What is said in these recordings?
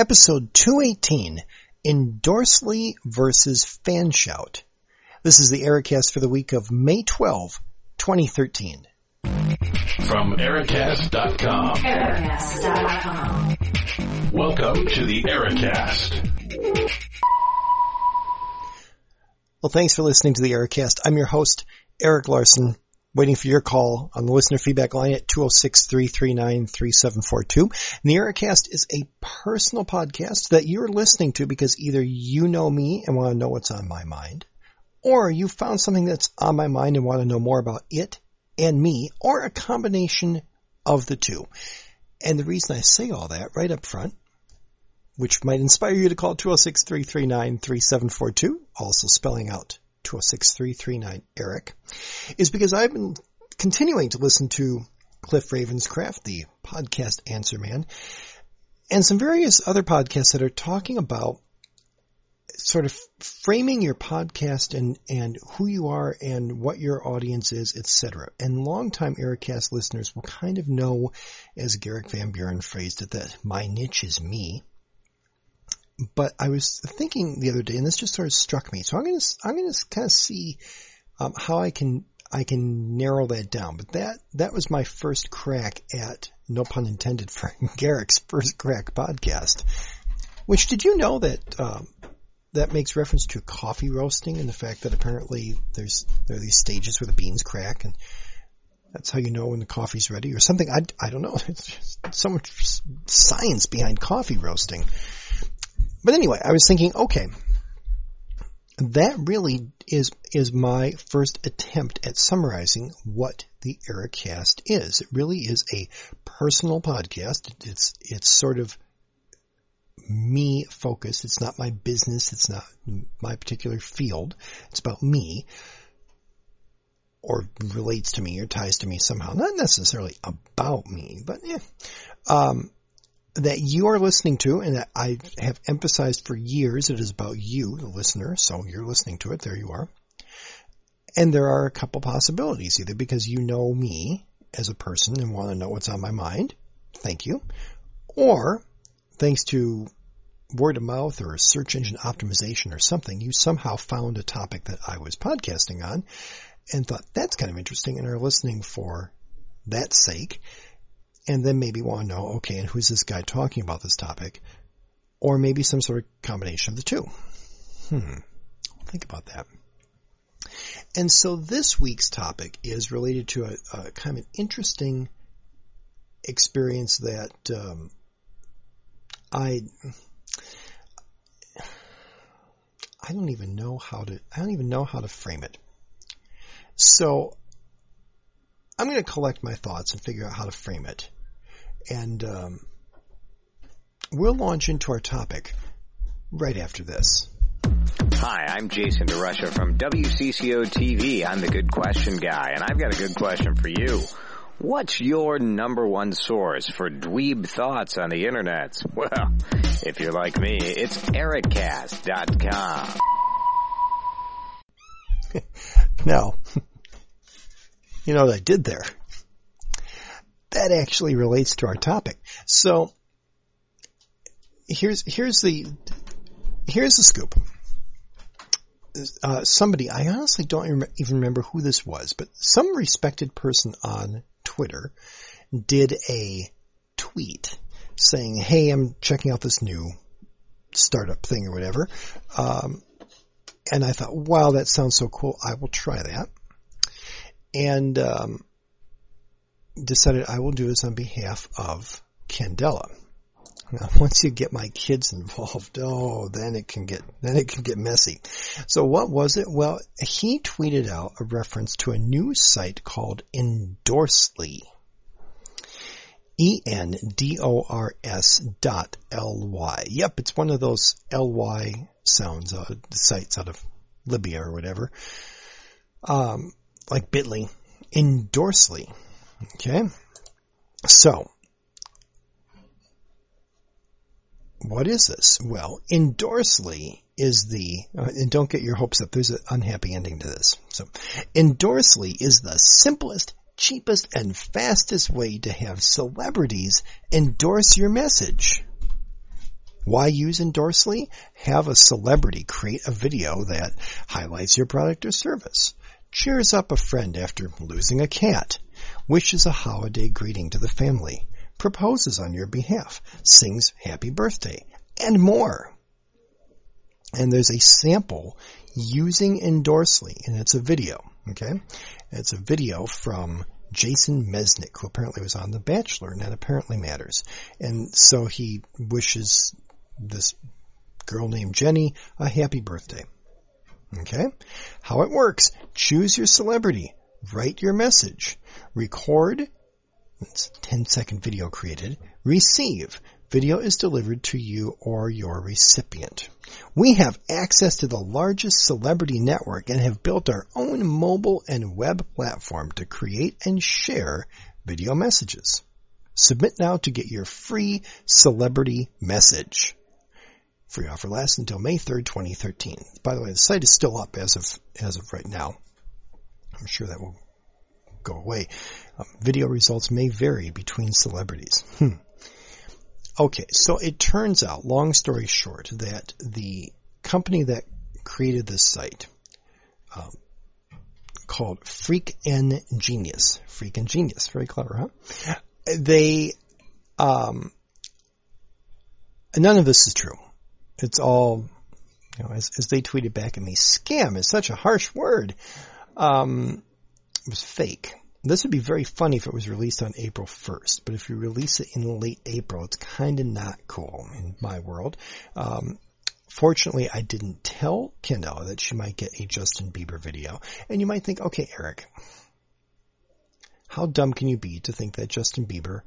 episode 218, Endorsely versus Fanshout. This is the Ericast for the week of May 12, 2013. From Ericast.com. Ericast.com. Welcome to the Ericast. Well, thanks for listening to the Ericast. I'm your host, Eric Larson, waiting for your call on the listener feedback line at 206-339-3742. And the is a personal podcast that you're listening to because either you know me and want to know what's on my mind, or you found something that's on my mind and want to know more about it and me, or a combination of the two. And the reason I say all that right up front which might inspire you to call 206-339-3742, also spelling out 206-339-ERIC, is because I've been continuing to listen to Cliff Ravenscraft, the podcast answer man, and some various other podcasts that are talking about sort of framing your podcast and, and who you are and what your audience is, etc. And longtime Ericast listeners will kind of know, as Garrick Van Buren phrased it, that my niche is me but I was thinking the other day, and this just sort of struck me. So I'm going to I'm going to kind of see um, how I can I can narrow that down. But that that was my first crack at no pun intended Frank Garrick's first crack podcast. Which did you know that um, that makes reference to coffee roasting and the fact that apparently there's there are these stages where the beans crack and that's how you know when the coffee's ready or something. I, I don't know. Just so much science behind coffee roasting. But anyway, I was thinking, okay, that really is is my first attempt at summarizing what the Ericast is. It really is a personal podcast. It's it's sort of me focused. It's not my business. It's not my particular field. It's about me or relates to me or ties to me somehow. Not necessarily about me, but yeah. Um, that you are listening to and that I have emphasized for years it is about you, the listener, so you're listening to it, there you are. And there are a couple possibilities, either because you know me as a person and want to know what's on my mind, thank you, or thanks to word of mouth or search engine optimization or something, you somehow found a topic that I was podcasting on and thought that's kind of interesting and are listening for that sake and then maybe want to know, okay, and who's this guy talking about this topic? Or maybe some sort of combination of the two. Hmm. Think about that. And so this week's topic is related to a, a kind of an interesting experience that um, I I don't even know how to I don't even know how to frame it. So I'm going to collect my thoughts and figure out how to frame it. And um, we'll launch into our topic right after this. Hi, I'm Jason DeRusha from WCCO TV. I'm the good question guy, and I've got a good question for you. What's your number one source for dweeb thoughts on the internet? Well, if you're like me, it's ericast.com. now, you know what I did there? That actually relates to our topic. So here's here's the here's the scoop. Uh, somebody, I honestly don't even remember who this was, but some respected person on Twitter did a tweet saying, "Hey, I'm checking out this new startup thing or whatever," um, and I thought, "Wow, that sounds so cool! I will try that." And um, decided I will do this on behalf of Candela. Now, once you get my kids involved, oh, then it can get then it can get messy. So what was it? Well, he tweeted out a reference to a new site called Endorsely. E N D O R S dot L Y. Yep, it's one of those L Y sounds, uh, sites out of Libya or whatever. Um, like Bitly, Endorsely. Okay? So, what is this? Well, Endorsely is the, uh, and don't get your hopes up, there's an unhappy ending to this. So, Endorsely is the simplest, cheapest, and fastest way to have celebrities endorse your message. Why use Endorsely? Have a celebrity create a video that highlights your product or service, cheers up a friend after losing a cat, wishes a holiday greeting to the family, proposes on your behalf, sings happy birthday, and more. And there's a sample using Endorsely, and it's a video, okay? It's a video from Jason Mesnick, who apparently was on The Bachelor, and that apparently matters. And so he wishes this girl named Jenny a happy birthday. Okay? How it works. Choose your celebrity. Write your message. Record. It's 10 second video created. Receive. Video is delivered to you or your recipient. We have access to the largest celebrity network and have built our own mobile and web platform to create and share video messages. Submit now to get your free celebrity message. Free offer lasts until May 3rd, 2013. By the way, the site is still up as of, as of right now. I'm sure that will go away. Um, video results may vary between celebrities. Hmm. Okay, so it turns out, long story short, that the company that created this site, um, called Freak and Genius, Freak and Genius, very clever, huh? They, um, none of this is true. It's all, you know, as, as they tweeted back at me, scam is such a harsh word. Um, it was fake. This would be very funny if it was released on April 1st, but if you release it in late April, it's kind of not cool in my world. Um, fortunately, I didn't tell Kendall that she might get a Justin Bieber video. And you might think, okay, Eric, how dumb can you be to think that Justin Bieber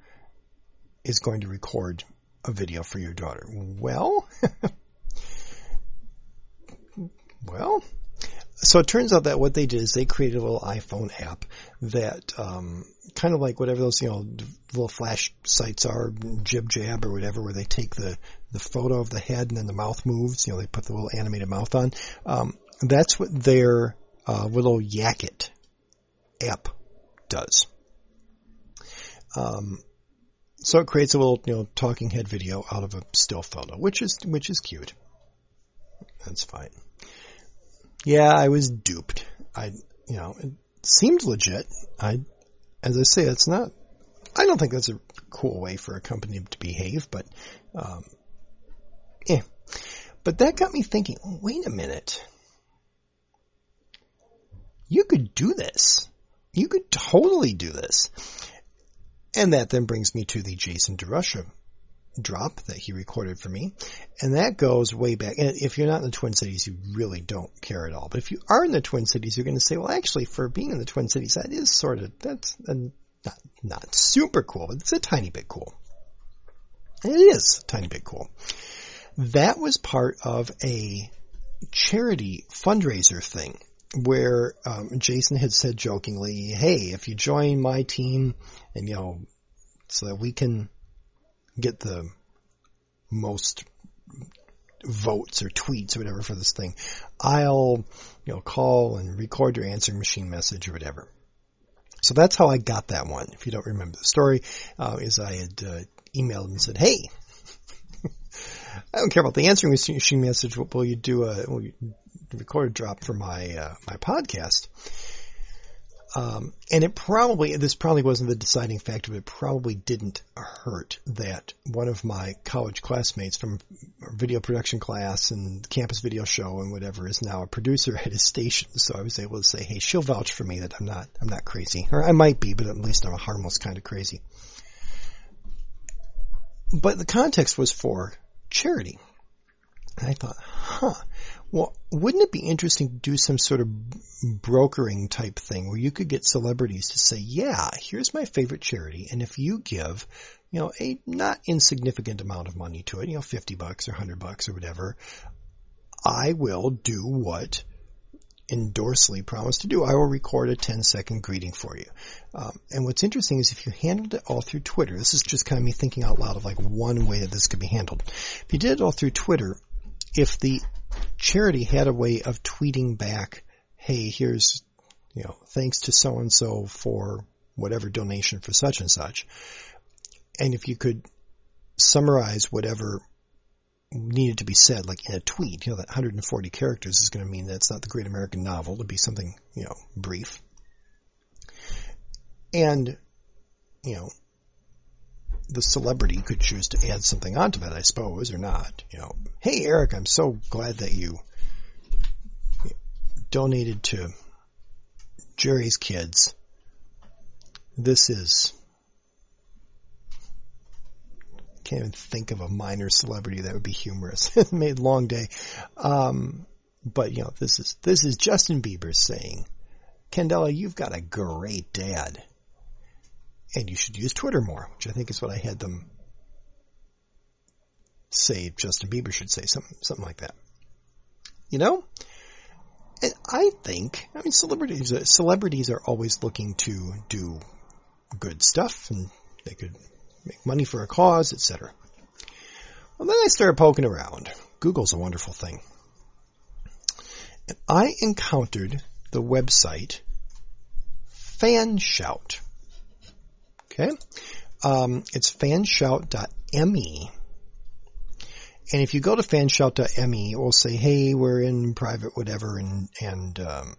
is going to record a video for your daughter? Well, well, so it turns out that what they did is they created a little iPhone app that, um, kind of like whatever those, you know, little flash sites are, Jib Jab or whatever, where they take the, the photo of the head and then the mouth moves, you know, they put the little animated mouth on. Um, that's what their, uh, little Yakit app does. Um, so it creates a little, you know, talking head video out of a still photo, which is, which is cute. That's fine. Yeah, I was duped. I, you know, it seemed legit. I, as I say, it's not, I don't think that's a cool way for a company to behave, but, um, eh. But that got me thinking, wait a minute. You could do this. You could totally do this. And that then brings me to the Jason DeRusha drop that he recorded for me. And that goes way back. And if you're not in the Twin Cities, you really don't care at all. But if you are in the Twin Cities, you're going to say, well, actually, for being in the Twin Cities, that is sort of, that's not, not super cool, but it's a tiny bit cool. And it is a tiny bit cool. That was part of a charity fundraiser thing where um, Jason had said jokingly, "Hey, if you join my team, and you know, so that we can get the most votes or tweets or whatever for this thing, I'll, you know, call and record your answering machine message or whatever. So that's how I got that one. If you don't remember the story, uh, is I had uh, emailed and said, "Hey, I don't care about the answering machine message. Will you do a will you record a drop for my uh, my podcast?" Um, and it probably, this probably wasn't the deciding factor, but it probably didn't hurt that one of my college classmates from video production class and campus video show and whatever is now a producer at his station. So I was able to say, hey, she'll vouch for me that I'm not, I'm not crazy. Or I might be, but at least I'm a harmless kind of crazy. But the context was for charity. And I thought, huh, well, wouldn't it be interesting to do some sort of brokering type thing where you could get celebrities to say, yeah, here's my favorite charity. And if you give, you know, a not insignificant amount of money to it, you know, 50 bucks or 100 bucks or whatever, I will do what Endorsely promised to do. I will record a 10 second greeting for you. Um, and what's interesting is if you handled it all through Twitter, this is just kind of me thinking out loud of like one way that this could be handled. If you did it all through Twitter, if the charity had a way of tweeting back, hey, here's, you know, thanks to so and so for whatever donation for such and such. And if you could summarize whatever needed to be said, like in a tweet. You know, that 140 characters is going to mean that it's not the Great American Novel. to be something, you know, brief. And, you know, the celebrity could choose to add something onto that, I suppose, or not. You know, hey Eric, I'm so glad that you donated to Jerry's kids. This is can't even think of a minor celebrity that would be humorous. made long day. Um, but you know, this is this is Justin Bieber saying, Candela, you've got a great dad. And you should use Twitter more, which I think is what I had them say Justin Bieber should say, something something like that. You know? And I think, I mean, celebrities, celebrities are always looking to do good stuff, and they could make money for a cause, etc. Well, then I started poking around. Google's a wonderful thing. And I encountered the website Fanshout. Okay? Um, it's fanshout.me. And if you go to fanshout.me, it will say, hey, we're in private whatever, and, and, um,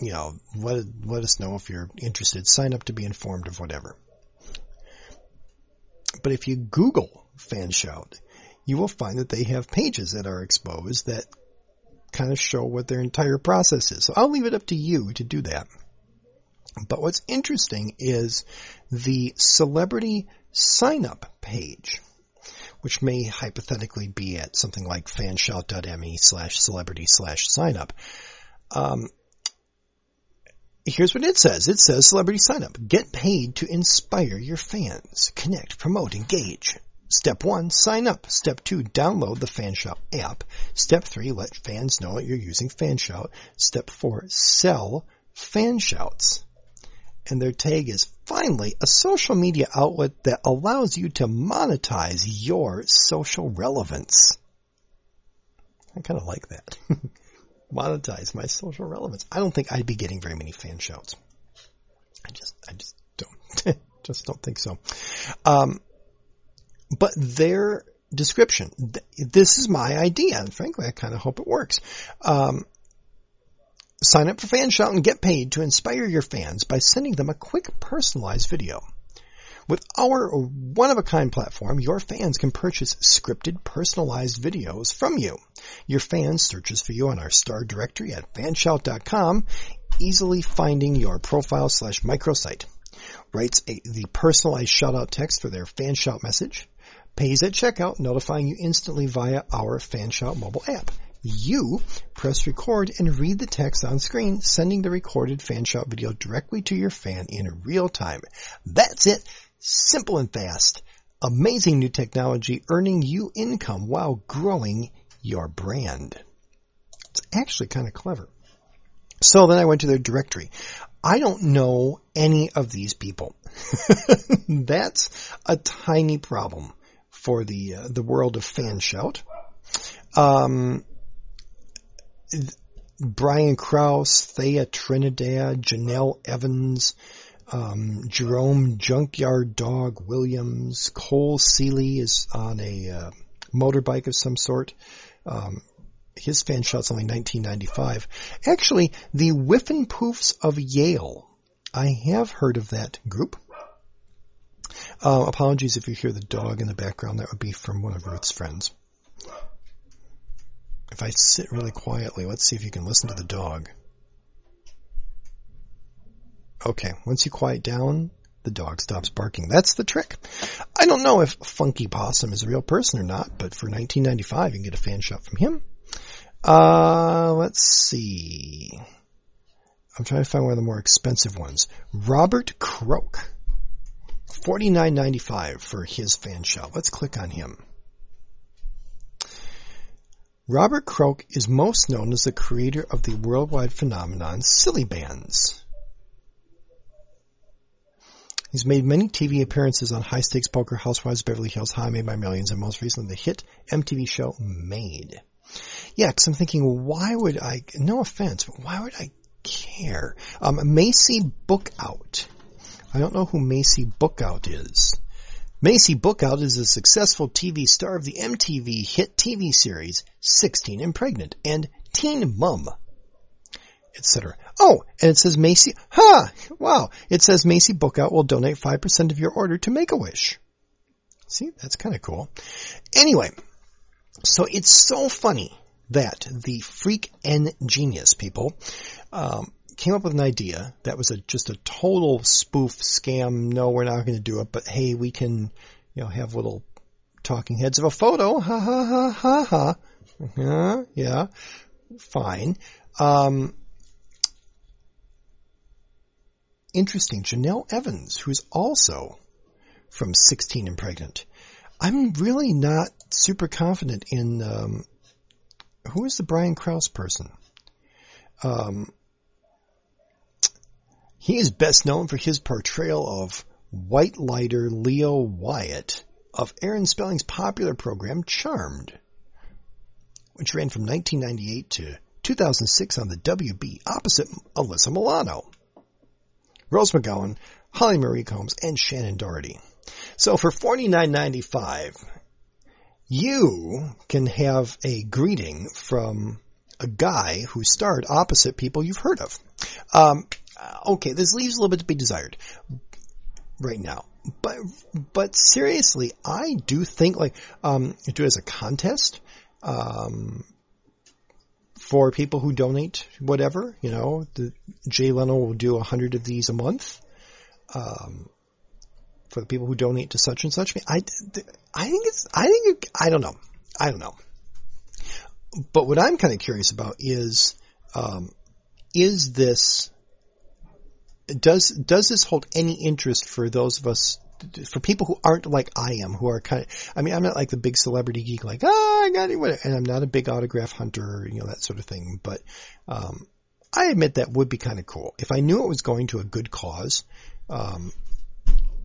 you know, let, let us know if you're interested. Sign up to be informed of whatever. But if you Google Fanshout, you will find that they have pages that are exposed that kind of show what their entire process is. So I'll leave it up to you to do that. But what's interesting is the celebrity sign up page, which may hypothetically be at something like fanshout.me slash celebrity slash sign up. Um, here's what it says. It says celebrity sign up. Get paid to inspire your fans. Connect, promote, engage. Step one, sign up. Step two, download the Fanshout app. Step three, let fans know you're using Fanshout. Step four, sell Fanshouts and their tag is finally a social media outlet that allows you to monetize your social relevance. I kind of like that. monetize my social relevance. I don't think I'd be getting very many fan shouts. I just, I just don't, just don't think so. Um, but their description, this is my idea, and frankly, I kind of hope it works. Um, Sign up for Fanshout and get paid to inspire your fans by sending them a quick personalized video. With our one-of-a-kind platform, your fans can purchase scripted, personalized videos from you. Your fan searches for you on our star directory at fanshout.com, easily finding your profile slash microsite. Writes a, the personalized shout-out text for their Fanshout message. Pays at checkout, notifying you instantly via our Fanshout mobile app. You press record and read the text on screen, sending the recorded Fanshout video directly to your fan in real time. That's it. Simple and fast. Amazing new technology earning you income while growing your brand. It's actually kind of clever. So then I went to their directory. I don't know any of these people. That's a tiny problem for the uh, the world of Fanshout. Um, Brian Krause, Thea Trinidad, Jenelle Evans, um, Jerome Junkyard Dog Williams, Cole Seely is on a uh, motorbike of some sort. Um, his Fanshout's only 1995. Actually, the Whiffenpoofs of Yale. I have heard of that group. Uh, apologies if you hear the dog in the background. That would be from one of Ruth's friends. If I sit really quietly, let's see if you can listen to the dog. Okay, once you quiet down, the dog stops barking. That's the trick. I don't know if Funky Possum is a real person or not, but for 1995 you can get a Fanshout from him. Uh, let's see. I'm trying to find one of the more expensive ones. Robert Croak. $49.95 for his Fanshout. Let's click on him. Robert Croak is most known as the creator of the worldwide phenomenon Silly Bandz. He's made many TV appearances on High Stakes Poker, Housewives, Beverly Hills, High Made by Millions, and most recently the hit MTV show Made. Yeah, because I'm thinking, why would I, no offense, but why would I care? Um, Maci Bookout. I don't know who Maci Bookout is. Maci Bookout is a successful TV star of the MTV hit TV series 16 and Pregnant and Teen Mom, etc. Oh, and it says Maci, huh, wow, it says Maci Bookout will donate 5% of your order to Make-A-Wish. See, that's kind of cool. Anyway, so it's so funny that the freak and genius people um, came up with an idea that was a just a total spoof scam. No, we're not going to do it, but hey, we can, you know, have little talking heads of a photo. Ha ha ha ha ha. Yeah, yeah, fine. Um, interesting. Jenelle Evans, who's also from 16 and pregnant. I'm really not super confident in um, who is the Brian Krause person. Um, he is best known for his portrayal of white lighter Leo Wyatt of Aaron Spelling's popular program Charmed, which ran from 1998 to 2006 on the WB opposite Alyssa Milano, Rose McGowan, Holly Marie Combs, and Shannen Doherty. So for $49.95, you can have a greeting from a guy who starred opposite people you've heard of. Um, okay, this leaves a little bit to be desired right now. But but seriously, I do think like um, do it as a contest um, for people who donate whatever. You know, the, Jay Leno will do a hundred of these a month. Um, for the people who donate to such and such. I, I think it's, I think, it, I don't know. I don't know. But what I'm kind of curious about is, um, is this, does, does this hold any interest for those of us, for people who aren't like I am, who are kind of, I mean, I'm not like the big celebrity geek, like, oh, I got it, and I'm not a big autograph hunter, you know, that sort of thing, but, um, I admit that would be kind of cool. If I knew it was going to a good cause, um,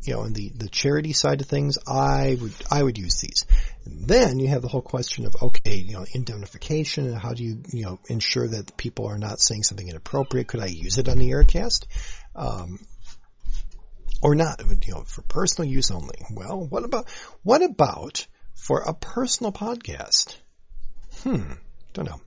you know, on the, the charity side of things, I would, I would use these. And then you have the whole question of, okay, you know, indemnification and how do you, you know, ensure that people are not saying something inappropriate? Could I use it on the Ericast? Um, or not, you know, for personal use only. Well, what about, what about for a personal podcast? Hmm, don't know.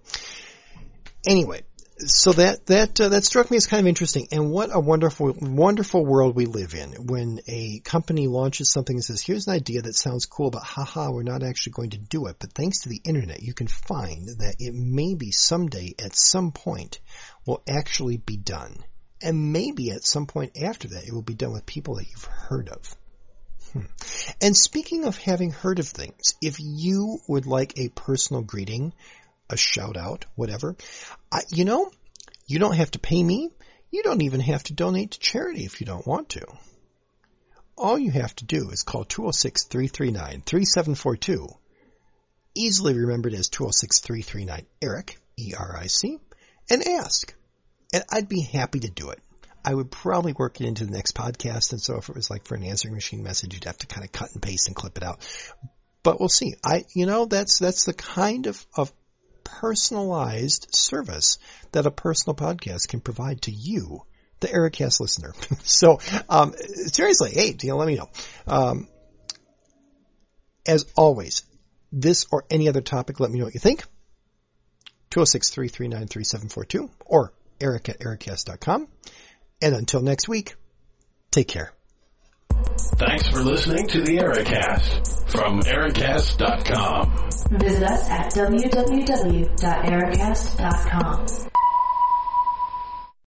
Anyway, so that that uh, that struck me as kind of interesting, and what a wonderful wonderful world we live in when a company launches something and says, "Here's an idea that sounds cool, but haha, we're not actually going to do it." But thanks to the internet, you can find that it maybe someday, at some point, will actually be done, and maybe at some point after that, it will be done with people that you've heard of. Hmm. And speaking of having heard of things, if you would like a personal greeting a shout out, whatever. I, you know, you don't have to pay me. You don't even have to donate to charity if you don't want to. All you have to do is call 206-339-3742, easily remembered as 206-339-ERIC, E-R-I-C, and ask. And I'd be happy to do it. I would probably work it into the next podcast, and so if it was like for an answering machine message, you'd have to kind of cut and paste and clip it out. But we'll see. I, you know, that's, that's the kind of, of personalized service that a personal podcast can provide to you, the Ericast listener. so, um, seriously, hey, you know, let me know. Um, as always, this or any other topic, let me know what you think. 206-339-3742 or eric at ericast.com. And until next week, take care. Thanks for listening to the Ericast from Ericast.com. Visit us at www.ericast.com.